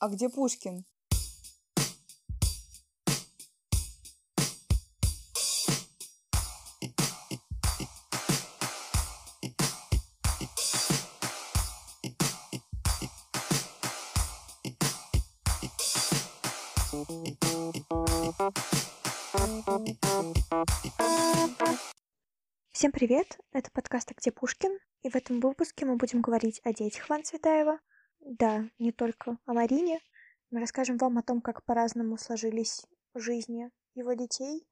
А где Пушкин? Всем привет! Это подкаст «А где Пушкин?» И в этом выпуске мы будем говорить о детях Ван Цветаева. Да, не только о Марине. Мы расскажем вам о том, как по-разному сложились жизни его детей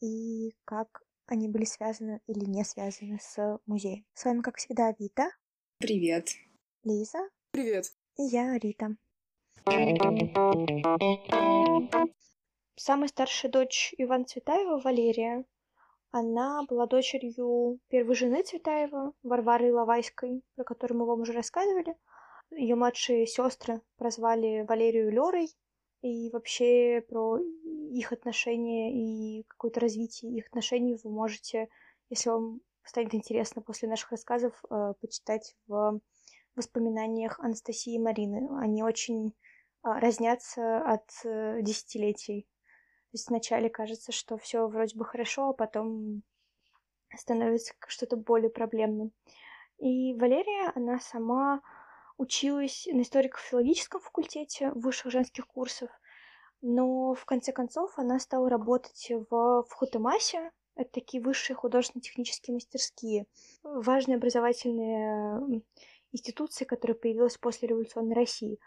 и как они были связаны или не связаны с музеем. С вами, как всегда, Вита. Привет. Лиза. Привет. И я, Рита. Самая старшая дочь Ивана Цветаева, Валерия, она была дочерью первой жены Цветаева, Варвары Лавайской, про которую мы вам уже рассказывали. Ее младшие сестры прозвали Валерию Лерой, и вообще про их отношения и какое-то развитие их отношений вы можете, если вам станет интересно после наших рассказов, э, почитать в воспоминаниях Анастасии и Марины. Они очень а, разнятся от э, десятилетий то есть вначале кажется, что все вроде бы хорошо, а потом становится что-то более проблемным. И Валерия, она сама училась на историко-филологическом факультете высших женских курсов, но в конце концов она стала работать в, в Хутемасе, это такие высшие художественно-технические мастерские, важные образовательные институции, которая появилась после революционной России.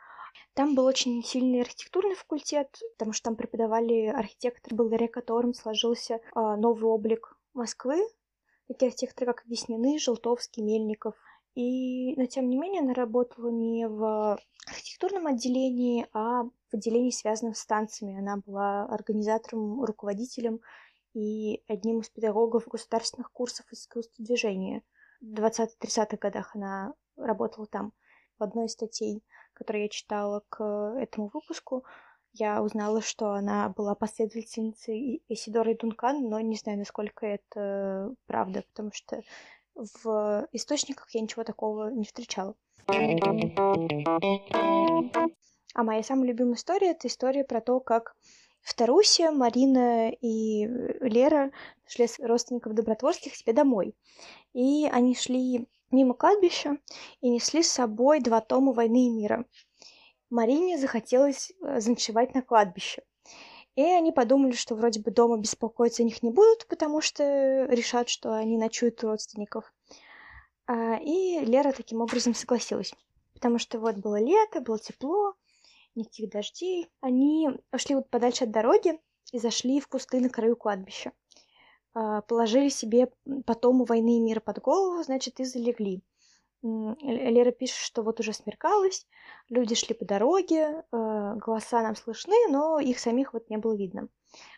Там был очень сильный архитектурный факультет, потому что там преподавали архитекторы, благодаря которым сложился а, новый облик Москвы. Такие архитекторы, как Веснины, Желтовский, Мельников. И, но тем не менее, она работала не в архитектурном отделении, а в отделении, связанном с станциями. Она была организатором, руководителем и одним из педагогов государственных курсов искусства движения. В 20-30-х годах она работала там. В одной из статей который я читала к этому выпуску, я узнала, что она была последовательницей Исидоры Дункан, но не знаю, насколько это правда, потому что в источниках я ничего такого не встречала. А моя самая любимая история — это история про то, как в Тарусе Марина и Лера шли родственников Добротворских себе домой. И они шли мимо кладбища и несли с собой два тома «Войны и мира». Марине захотелось э, заночевать на кладбище. И они подумали, что вроде бы дома беспокоиться о них не будут, потому что решат, что они ночуют у родственников. А, и Лера таким образом согласилась. Потому что вот было лето, было тепло, никаких дождей. Они ушли вот подальше от дороги и зашли в кусты на краю кладбища. А, положили себе потом у войны и мира под голову, значит, и залегли. Лера пишет, что вот уже смеркалось, люди шли по дороге, а, голоса нам слышны, но их самих вот не было видно.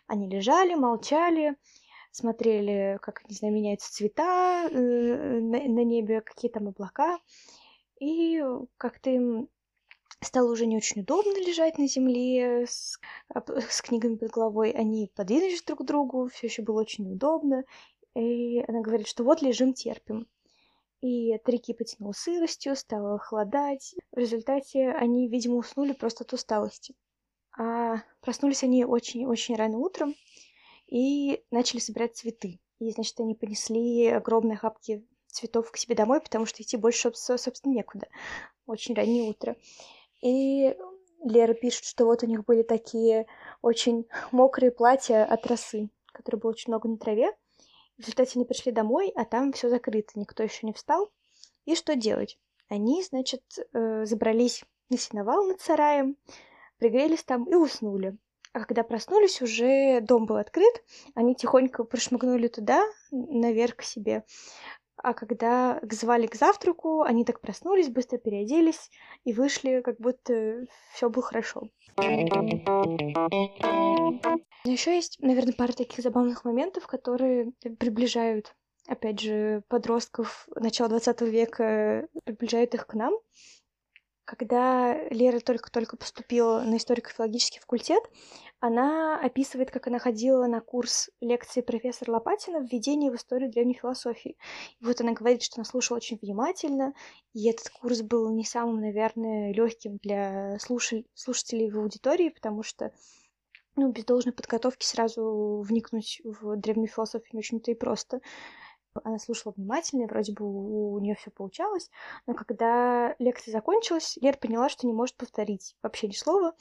Они лежали, молчали, смотрели, как, не знаю, меняются цвета э, на, небе, какие там облака, и как-то им Стало уже не очень удобно лежать на земле с, с книгами под головой. Они подвинулись друг к другу, все еще было очень неудобно. И она говорит, что вот лежим, терпим. И Трики потянул сыростью, стало холодать. В результате они, видимо, уснули просто от усталости. А проснулись они очень-очень рано утром и начали собирать цветы. И, значит, они понесли огромные хапки цветов к себе домой, потому что идти больше, собственно, некуда. Очень раннее утро. И Лера пишет, что вот у них были такие очень мокрые платья от росы, которые было очень много на траве. В результате они пришли домой, а там все закрыто, никто еще не встал. И что делать? Они, значит, э, забрались на сеновал над сараем, пригрелись там и уснули. А когда проснулись, уже дом был открыт, они тихонько прошмыгнули туда, наверх к себе. А когда звали к завтраку, они так проснулись, быстро переоделись и вышли, как будто все было хорошо. Еще есть, наверное, пара таких забавных моментов, которые приближают, опять же, подростков начала 20 века, приближают их к нам. когда Лера только-только поступила на историко-филологический факультет, она описывает, как она ходила на курс лекции профессора Лопатина «Введение в историю древней философии». И вот она говорит, что она слушала очень внимательно, и этот курс был не самым, наверное, легким для слушателей, слушателей в аудитории, потому что ну, без должной подготовки сразу вникнуть в древнюю философию не очень-то и просто. Она слушала внимательно, и вроде бы у нее все получалось. Но когда лекция закончилась, Лера поняла, что не может повторить вообще ни слова.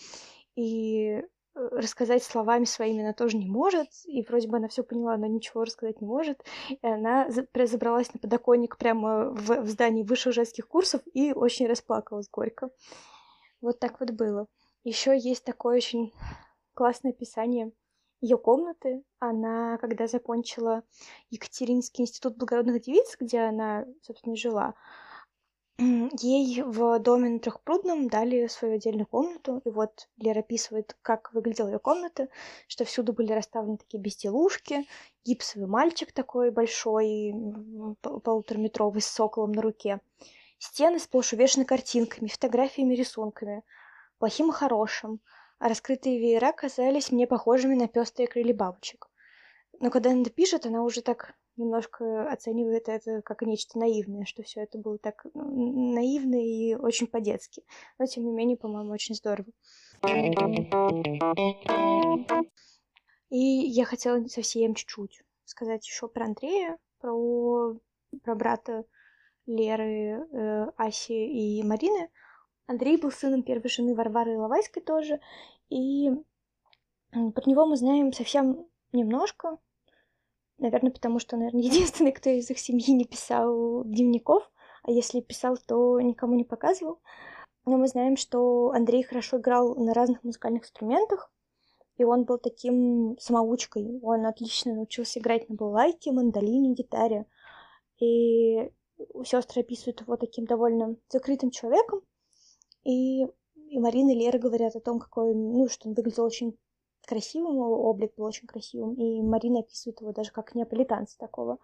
И рассказать словами своими она тоже не может, и вроде бы она все поняла, но ничего рассказать не может. И она забралась на подоконник прямо в, в здании высших женских курсов и очень расплакалась горько. Вот так вот было. Еще есть такое очень классное описание ее комнаты. Она, когда закончила Екатеринский институт благородных девиц, где она, собственно, жила, ей в доме на Трехпрудном дали свою отдельную комнату. И вот Лера описывает, как выглядела ее комната, что всюду были расставлены такие безделушки, гипсовый мальчик такой большой, полутораметровый, с соколом на руке. Стены сплошь увешаны картинками, фотографиями, рисунками, плохим и хорошим а раскрытые веера казались мне похожими на пестрые крылья бабочек. Но когда она пишет, она уже так немножко оценивает это как нечто наивное, что все это было так наивно и очень по-детски. Но, тем не менее, по-моему, очень здорово. И я хотела совсем чуть-чуть сказать еще про Андрея, про, про брата Леры, э, Аси и Марины. Андрей был сыном первой жены Варвары Иловайской тоже, и про него мы знаем совсем немножко, наверное, потому что, наверное, единственный, кто из их семьи не писал дневников, а если писал, то никому не показывал. Но мы знаем, что Андрей хорошо играл на разных музыкальных инструментах, и он был таким самоучкой. Он отлично научился играть на балалайке, мандолине, гитаре. И сестры описывают его таким довольно закрытым человеком, и, и Марина и Лера говорят о том, какой, ну, что он выглядел очень красивым, облик был очень красивым, и Марина описывает его даже как неаполитанца такого.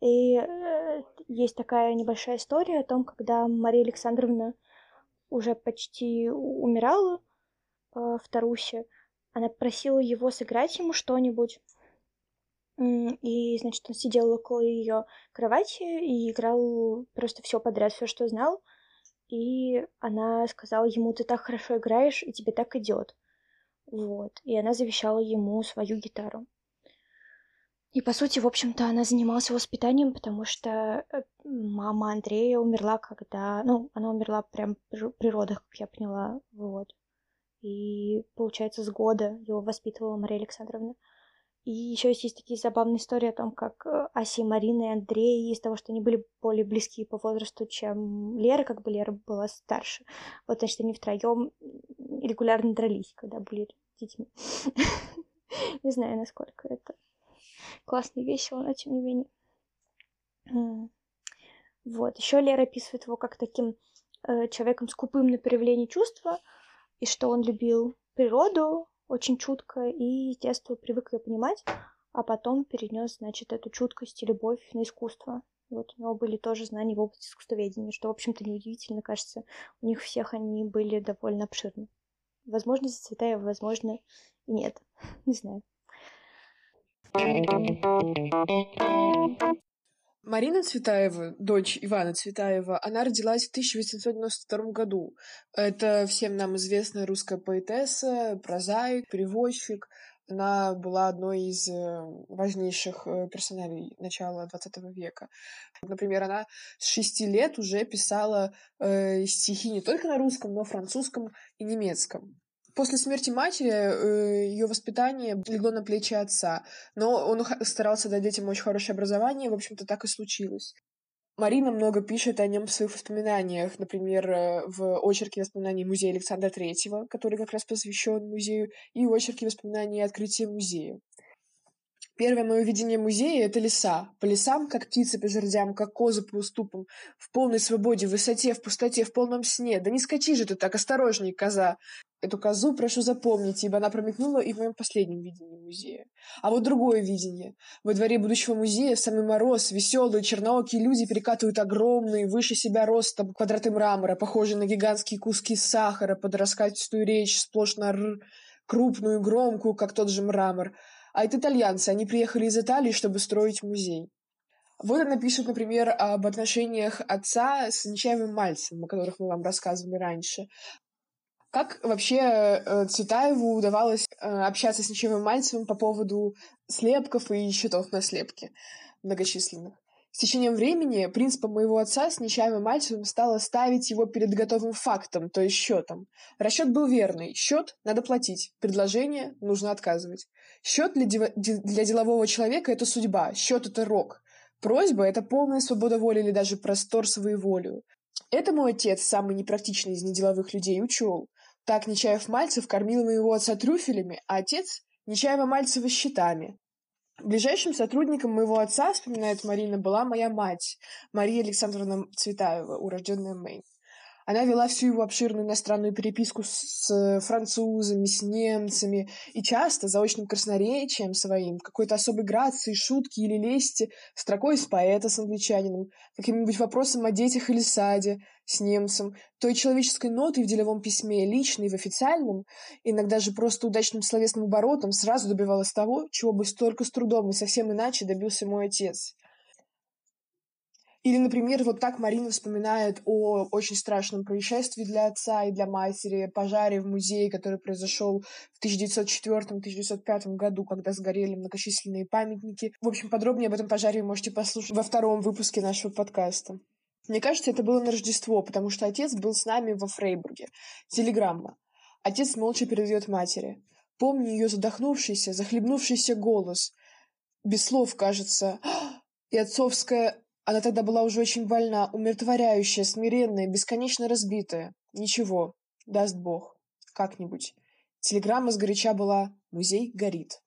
И э, есть такая небольшая история о том, когда Мария Александровна уже почти умирала э, в Тарусе, она просила его сыграть ему что-нибудь. И, значит, он сидел около ее кровати и играл просто все подряд, все, что знал и она сказала ему, ты так хорошо играешь, и тебе так идет. Вот. И она завещала ему свою гитару. И, по сути, в общем-то, она занималась воспитанием, потому что э, мама Андрея умерла, когда... Ну, она умерла прям при родах, как я поняла, вот. И, получается, с года его воспитывала Мария Александровна. И еще есть такие забавные истории о том, как э, Ася и Марина и Андрей, из того, что они были более близкие по возрасту, чем Лера, как бы Лера была старше. Вот, значит, они втроем регулярно дрались, когда были детьми. Не знаю, насколько это классно и весело, но тем не менее. Вот. Еще Лера описывает его как таким э, человеком скупым на проявление чувства, и что он любил природу, очень чутко и с детства привык ее понимать, а потом перенес, значит, эту чуткость и любовь на искусство. Вот у него были тоже знания в области искусствоведения, что, в общем-то, неудивительно, кажется, у них всех они были довольно обширны. Возможно, за Цветаева, возможно, и нет. Не знаю. Марина Цветаева, дочь Ивана Цветаева, она родилась в 1892 году. Это всем нам известная русская поэтесса, прозаик, переводчик. Она была одной из э, важнейших э, персоналей начала XX века. Например, она с шести лет уже писала э, стихи не только на русском, но французском и немецком. После смерти матери э, ее воспитание легло на плечи отца, но он старался дать детям очень хорошее образование, и, в общем-то, так и случилось. Марина много пишет о нем в своих воспоминаниях, например, э, в очерке воспоминаний музея Александра Третьего, который как раз посвящен музею, и очерке воспоминаний открытия музея. Первое мое видение музея — это леса. По лесам, как птицы по жердям, как козы по уступам. В полной свободе, в высоте, в пустоте, в полном сне. Да не скачи же ты так, осторожней, коза. Эту козу прошу запомнить, ибо она промелькнула и в моем последнем видении музея. А вот другое видение. Во дворе будущего музея в самый мороз веселые черноокие люди перекатывают огромные, выше себя ростом квадраты мрамора, похожие на гигантские куски сахара под раскатистую речь, сплошь на р, крупную громкую, как тот же мрамор. А это итальянцы, они приехали из Италии, чтобы строить музей. Вот она пишет, например, об отношениях отца с Нечаевым Мальцем, о которых мы вам рассказывали раньше. Как вообще э, Цветаеву удавалось э, общаться с Нечаевым Мальцевым по поводу слепков и счетов на слепке многочисленных? С течением времени принципом моего отца с Нечаевым Мальцевым стало ставить его перед готовым фактом, то есть счетом. Расчет был верный. Счет надо платить. Предложение нужно отказывать. Счет для, для делового человека – это судьба. Счет – это рок. Просьба — это полная свобода воли или даже простор своеволию. Это мой отец, самый непрактичный из неделовых людей, учел. Так Нечаев-Мальцев кормил моего отца трюфелями, а отец — Нечаева-Мальцева щитами. Ближайшим сотрудником моего отца, вспоминает Марина, была моя мать, Мария Александровна Цветаева, урожденная Мэйн. Она вела всю его обширную иностранную переписку с французами, с немцами, и часто заочным красноречием своим, какой-то особой грацией, шутки или лести, строкой из поэта с англичанином, каким-нибудь вопросом о детях или саде с немцем, той человеческой нотой в деловом письме, личной в официальном, иногда же просто удачным словесным оборотом сразу добивалась того, чего бы столько с трудом и совсем иначе добился мой отец. Или, например, вот так Марина вспоминает о очень страшном происшествии для отца и для матери, пожаре в музее, который произошел в 1904-1905 году, когда сгорели многочисленные памятники. В общем, подробнее об этом пожаре вы можете послушать во втором выпуске нашего подкаста. Мне кажется, это было на Рождество, потому что отец был с нами во Фрейбурге. Телеграмма. Отец молча передает матери. Помню ее задохнувшийся, захлебнувшийся голос. Без слов, кажется. И отцовская она тогда была уже очень больна, умиротворяющая, смиренная, бесконечно разбитая. Ничего, даст Бог. Как-нибудь. Телеграмма сгоряча была «Музей горит».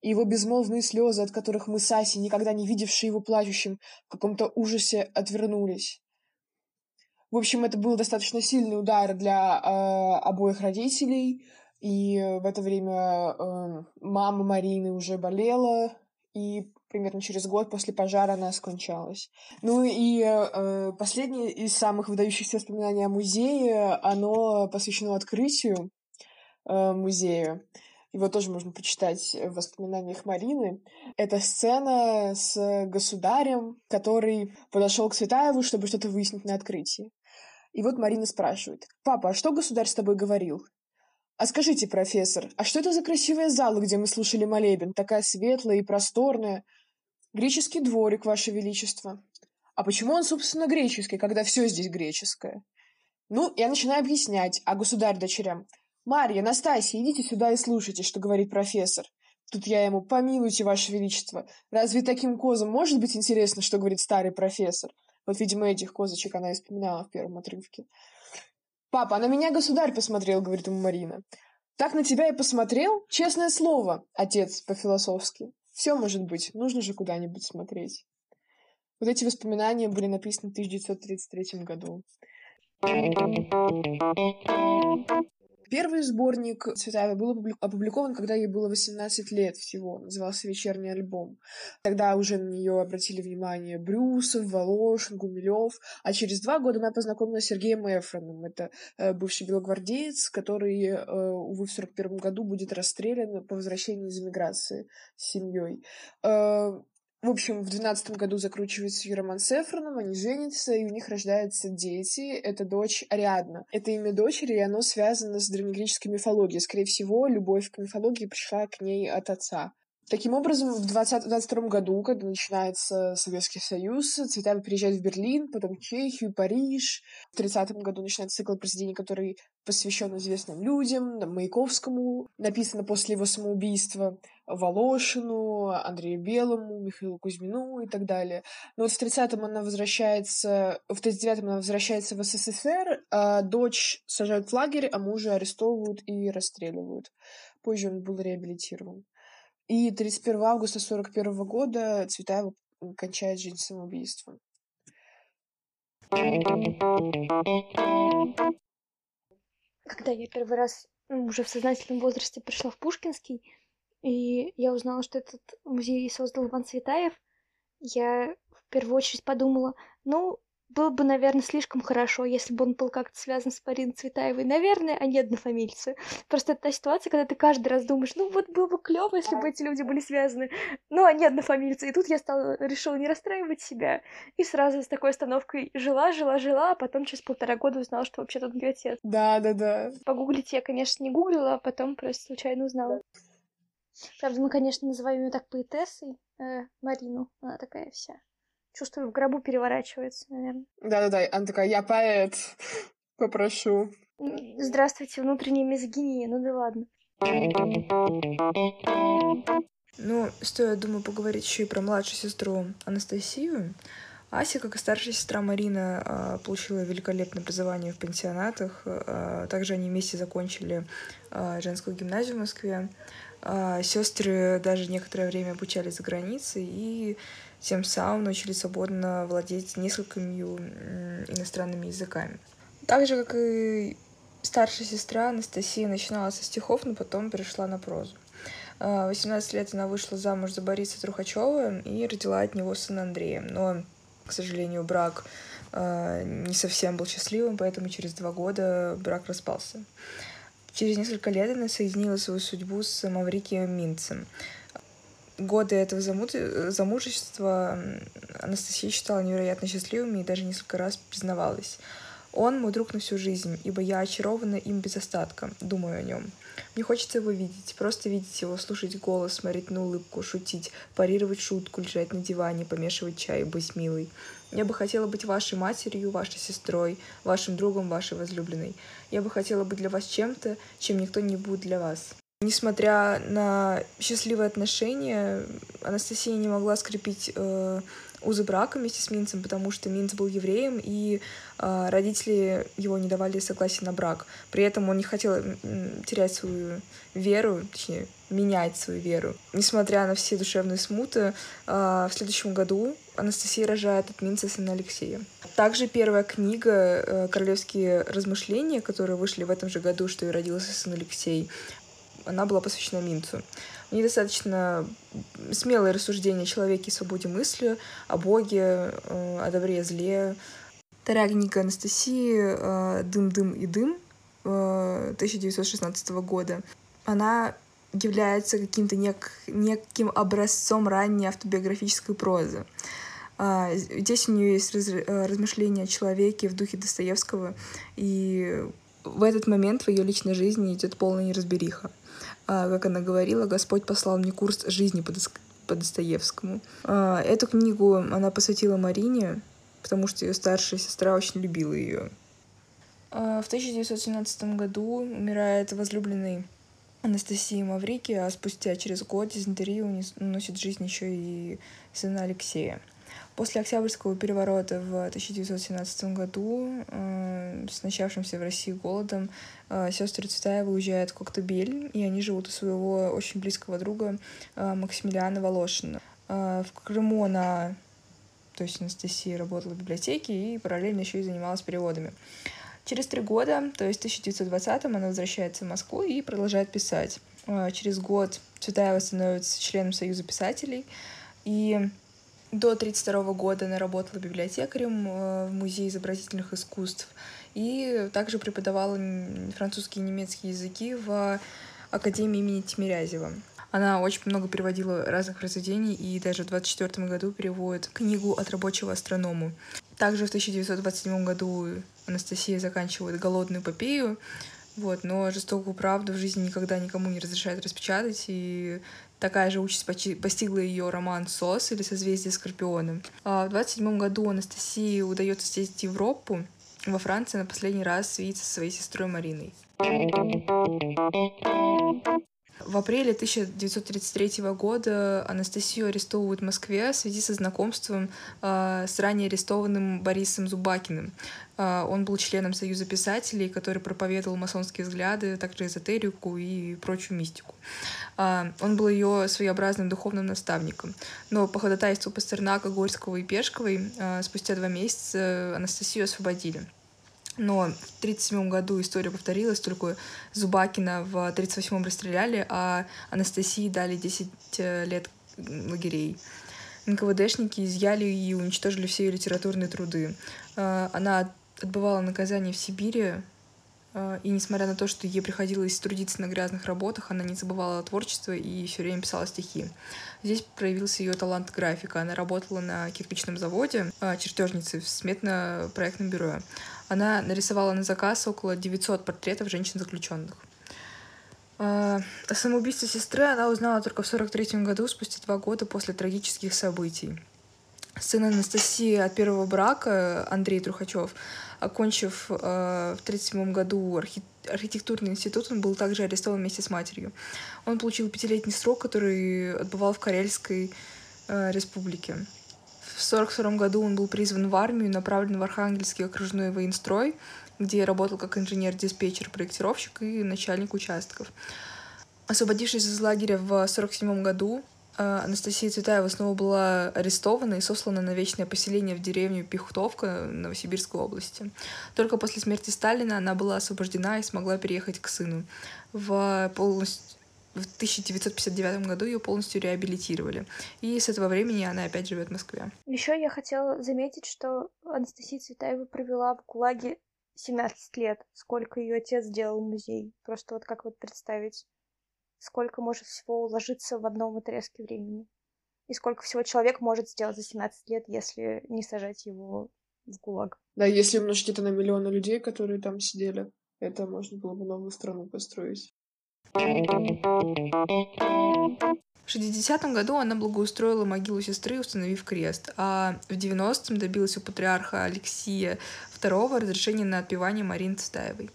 И его безмолвные слезы, от которых мы с Асей, никогда не видевшие его плачущим, в каком-то ужасе отвернулись. В общем, это был достаточно сильный удар для э, обоих родителей. И в это время э, мама Марины уже болела, и примерно через год после пожара она скончалась. Ну и э, последнее из самых выдающихся воспоминаний о музее, оно посвящено открытию э, музея. Его тоже можно почитать в воспоминаниях Марины. Это сцена с государем, который подошел к Светаеву, чтобы что-то выяснить на открытии. И вот Марина спрашивает, «Папа, а что государь с тобой говорил?» «А скажите, профессор, а что это за красивая зала, где мы слушали молебен, такая светлая и просторная?» «Греческий дворик, ваше величество». «А почему он, собственно, греческий, когда все здесь греческое?» Ну, я начинаю объяснять, а государь дочерям. «Марья, Настасья, идите сюда и слушайте, что говорит профессор». Тут я ему, помилуйте, ваше величество, разве таким козам может быть интересно, что говорит старый профессор? Вот, видимо, этих козочек она и вспоминала в первом отрывке. «Папа, а на меня государь посмотрел», — говорит ему Марина. «Так на тебя и посмотрел? Честное слово, отец по-философски. Все может быть, нужно же куда-нибудь смотреть». Вот эти воспоминания были написаны в 1933 году. Первый сборник Цветаевой был опубликован, когда ей было 18 лет всего. Назывался «Вечерний альбом». Тогда уже на нее обратили внимание Брюсов, Волошин, Гумилев. А через два года она познакомилась с Сергеем Эфроном. Это э, бывший белогвардеец, который, э, увы, в 41 году будет расстрелян по возвращении из эмиграции с семьей. В общем, в двенадцатом году закручивается с Эфроном, они женятся, и у них рождаются дети. Это дочь Ариадна. Это имя дочери, и оно связано с древнегреческой мифологией. Скорее всего, любовь к мифологии пришла к ней от отца. Таким образом, в 2022 году, когда начинается Советский Союз, Цветаева переезжает в Берлин, потом в Чехию, Париж. В 30 году начинается цикл произведений, который посвящен известным людям, Маяковскому, написано после его самоубийства, Волошину, Андрею Белому, Михаилу Кузьмину и так далее. Но вот в 30-м она возвращается, в 39-м она возвращается в СССР, а дочь сажают в лагерь, а мужа арестовывают и расстреливают. Позже он был реабилитирован. И 31 августа 1941 года Цветаева кончает жизнь самоубийством. когда я первый раз ну, уже в сознательном возрасте пришла в Пушкинский, и я узнала, что этот музей создал Иван Цветаев, я в первую очередь подумала, ну, было бы, наверное, слишком хорошо, если бы он был как-то связан с Мариной Цветаевой. Наверное, они однофамильцы. Просто это та ситуация, когда ты каждый раз думаешь, ну вот было бы клево, если бы эти люди были связаны, но они однофамильцы. И тут я стала, решила не расстраивать себя. И сразу с такой остановкой жила, жила, жила, а потом через полтора года узнала, что вообще тут не отец. Да, да, да. Погуглить я, конечно, не гуглила, а потом просто случайно узнала. Правда, мы, конечно, называем ее так поэтессой, э, Марину. Она такая вся. Чувствую, в гробу переворачивается, наверное. Да-да-да, она такая, я поэт, попрошу. Здравствуйте, внутренняя мизогиния, ну да ладно. Ну, стоит, думаю, поговорить еще и про младшую сестру Анастасию. Ася, как и старшая сестра Марина, а, получила великолепное образование в пансионатах. А, также они вместе закончили а, женскую гимназию в Москве. Сестры даже некоторое время обучались за границей и тем самым научились свободно владеть несколькими иностранными языками. Так же, как и старшая сестра Анастасия начинала со стихов, но потом перешла на прозу. В 18 лет она вышла замуж за Бориса Трухачева и родила от него сына Андрея. Но к сожалению, брак э, не совсем был счастливым, поэтому через два года брак распался. Через несколько лет она соединила свою судьбу с Маврикием Минцем. Годы этого замужества Анастасия считала невероятно счастливыми и даже несколько раз признавалась. Он мой друг на всю жизнь, ибо я очарована им без остатка, думаю о нем. Мне хочется его видеть, просто видеть его, слушать голос, смотреть на улыбку, шутить, парировать шутку, лежать на диване, помешивать чай, быть милой. Я бы хотела быть вашей матерью, вашей сестрой, вашим другом, вашей возлюбленной. Я бы хотела быть для вас чем-то, чем никто не будет для вас. Несмотря на счастливые отношения, Анастасия не могла скрепить э, узы брака вместе с Минцем, потому что Минц был евреем, и э, родители его не давали согласия на брак. При этом он не хотел терять свою веру, точнее, менять свою веру. Несмотря на все душевные смуты, э, в следующем году Анастасия рожает от Минца сына Алексея. Также первая книга э, «Королевские размышления», которые вышли в этом же году, что и родился сын Алексей, она была посвящена Минцу. У нее достаточно смелое рассуждение о человеке и свободе мысли, о Боге, э, о добре и зле. Вторая книга Анастасии э, «Дым-дым и дым» 1916 э, года. Она является каким-то нек неким образцом ранней автобиографической прозы. А, здесь у нее есть раз размышления о человеке в духе Достоевского, и в этот момент в ее личной жизни идет полная неразбериха. А, как она говорила, Господь послал мне курс жизни по, по Достоевскому. А, эту книгу она посвятила Марине, потому что ее старшая сестра очень любила ее. А, в 1917 году умирает возлюбленный Анастасии Маврики, а спустя через год дизентерию уносит жизнь еще и сына Алексея. После Октябрьского переворота в 1917 году э, с начавшимся в России голодом э, сестры Цветаевы уезжают в Коктебель, и они живут у своего очень близкого друга э, Максимилиана Волошина. Э, в Крыму она, то есть Анастасия, работала в библиотеке и параллельно еще и занималась переводами. Через три года, то есть в 1920-м, она возвращается в Москву и продолжает писать. Э, через год Цветаева становится членом Союза писателей, и до 1932 года она работала библиотекарем э, в Музее изобразительных искусств и также преподавала французский и немецкий языки в Академии имени Тимирязева. Она очень много переводила разных произведений и даже в 24 году переводит книгу «От рабочего астроному». Также в 1927 году Анастасия заканчивает «Голодную эпопею», вот, но жестокую правду в жизни никогда никому не разрешают распечатать, и такая же участь постигла ее роман «Сос» или «Созвездие Скорпиона». В 27 году Анастасии удается съездить в Европу, во Франции на последний раз видеться со своей сестрой Мариной. В апреле 1933 года Анастасию арестовывают в Москве в связи со знакомством э, с ранее арестованным Борисом Зубакиным. Э, он был членом Союза писателей, который проповедовал масонские взгляды, также эзотерику и прочую мистику. Э, он был ее своеобразным духовным наставником. Но по ходатайству Пастернака, Горького и Пешковой э, спустя два месяца Анастасию освободили. Но в 1937 году история повторилась, только Зубакина в 1938 расстреляли, а Анастасии дали 10 э, лет лагерей. НКВДшники изъяли и уничтожили все ее литературные труды. Э, она отбывала наказание в Сибири, э, и несмотря на то, что ей приходилось трудиться на грязных работах, она не забывала о творчестве и все время писала стихи. Здесь проявился ее талант графика. Она работала на кирпичном заводе чертежницей в сметно-проектном бюро. Она нарисовала на заказ около 900 портретов женщин-заключенных. О самоубийстве сестры она узнала только в 43 году, спустя два года после трагических событий. Сын Анастасии от первого брака, Андрей Трухачев, окончив э, в 1937 году архи архитектурный институт, он был также арестован вместе с матерью. Он получил пятилетний срок, который отбывал в Карельской э, республике. В 1942 году он был призван в армию, направлен в Архангельский окружной военстрой, где работал как инженер-диспетчер, проектировщик и начальник участков. Освободившись из лагеря в 1947 году, э, Анастасия Цветаева снова была арестована и сослана на вечное поселение в деревню Пихтовка Новосибирской области. Только после смерти Сталина она была освобождена и смогла переехать к сыну. В полностью в 1959 году ее полностью реабилитировали. И с этого времени она опять живет в Москве. Еще я хотела заметить, что Анастасия Цветаева провела в ГУЛАГе 17 лет. Сколько ее отец сделал музей. Просто вот как вот представить, сколько может всего уложиться в одном отрезке времени. И сколько всего человек может сделать за 17 лет, если не сажать его в ГУЛАГ. Да, если умножить это на миллионы людей, которые там сидели, это можно было бы новую страну построить. В 60-м году она благоустроила могилу сестры, установив крест, а в 90-м добилась у патриарха Алексия II разрешения на отпевание Марины Цветаевой.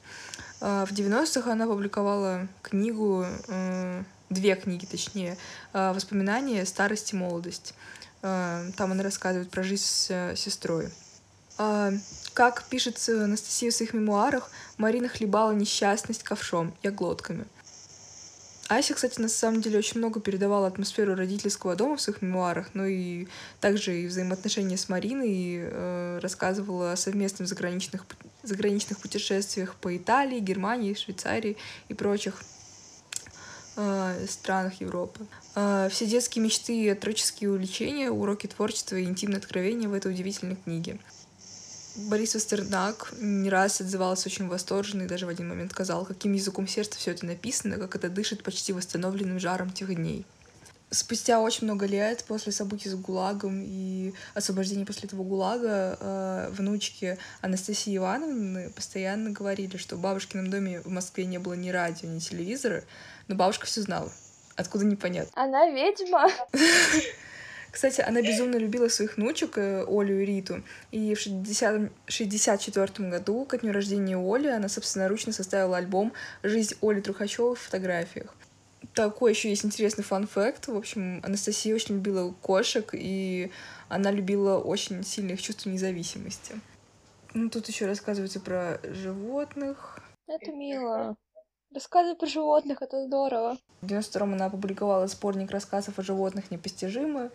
А в 90-х она опубликовала книгу, э, две книги точнее, э, «Воспоминания. Старость и молодость». Э, там она рассказывает про жизнь с сестрой. А, как пишет Анастасия в своих мемуарах, Марина хлебала несчастность ковшом и оглотками — Ася, кстати, на самом деле очень много передавала атмосферу родительского дома в своих мемуарах, ну и также и взаимоотношения с Мариной, и, э, рассказывала о совместных заграничных, заграничных путешествиях по Италии, Германии, Швейцарии и прочих э, странах Европы. Э, все детские мечты, отроческие увлечения, уроки творчества и интимные откровения в этой удивительной книге. Борис Пастернак не раз отзывался очень восторженно и даже в один момент сказал, каким языком сердца все это написано, как это дышит почти восстановленным жаром тех дней. Спустя очень много лет после событий с ГУЛАГом и освобождения после этого ГУЛАГа э, внучки Анастасии Ивановны постоянно говорили, что в бабушкином доме в Москве не было ни радио, ни телевизора, но бабушка все знала. Откуда непонятно. Она ведьма. Кстати, она безумно любила своих внучек, э, Олю и Риту. И в 1964 году, ко дню рождения Оли, она собственноручно составила альбом «Жизнь Оли Трухачевой в фотографиях». Такой еще есть интересный фан-факт. В общем, Анастасия очень любила кошек, и она любила очень сильных чувств независимости. Ну, тут еще рассказывается про животных. Это мило. Рассказы про животных, это здорово. В 92-м она опубликовала сборник рассказов о животных «Непостижимые».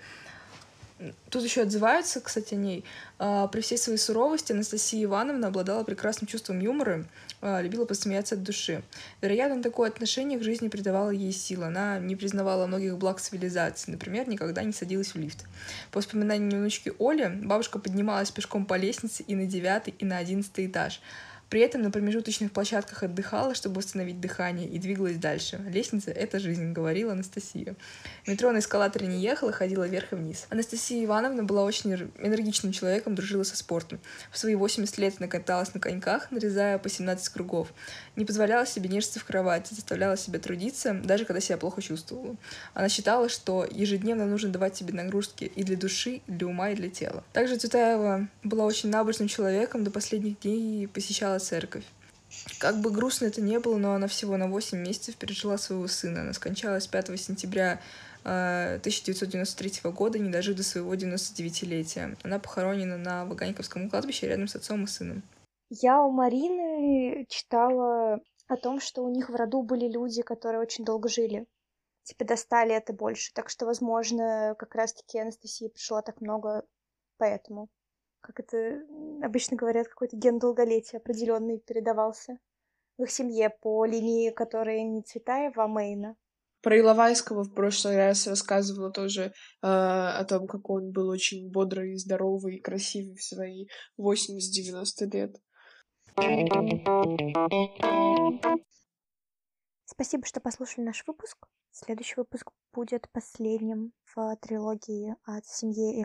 Тут еще отзываются, кстати, о ней. А, при всей своей суровости Анастасия Ивановна обладала прекрасным чувством юмора, а, любила посмеяться от души. Вероятно, такое отношение к жизни придавало ей сил. Она не признавала многих благ цивилизации. Например, никогда не садилась в лифт. По воспоминаниям внучки Оли, бабушка поднималась пешком по лестнице и на девятый, и на одиннадцатый этаж — при этом на промежуточных площадках отдыхала, чтобы восстановить дыхание, и двигалась дальше. Лестница — это жизнь, говорила Анастасия. Метро на эскалаторе не ехала, ходила вверх и вниз. Анастасия Ивановна была очень энергичным человеком, дружила со спортом. В свои 80 лет она каталась на коньках, нарезая по 17 кругов. Не позволяла себе нежиться в кровати, заставляла себя трудиться, даже когда себя плохо чувствовала. Она считала, что ежедневно нужно давать себе нагрузки и для души, и для ума, и для тела. Также Цветаева была очень набожным человеком, до последних дней посещала церковь. Как бы грустно это не было, но она всего на 8 месяцев пережила своего сына. Она скончалась 5 сентября 1993 э, года, не дожив до своего 99-летия. Она похоронена на Ваганьковском кладбище рядом с отцом и сыном. Я у Марины читала о том, что у них в роду были люди, которые очень долго жили. Типа до 100 лет и больше. Так что, возможно, как раз-таки Анастасия пришла так много поэтому. Как это обычно говорят, какой-то ген долголетия определенный передавался в их семье по линии, которая не Цветаева, а Мейна. Про Иловайского в прошлый раз рассказывала тоже э, о том, как он был очень бодрый, здоровый и красивый в свои 80-90 лет. Спасибо, что послушали наш выпуск. Следующий выпуск будет последним в трилогии от семьи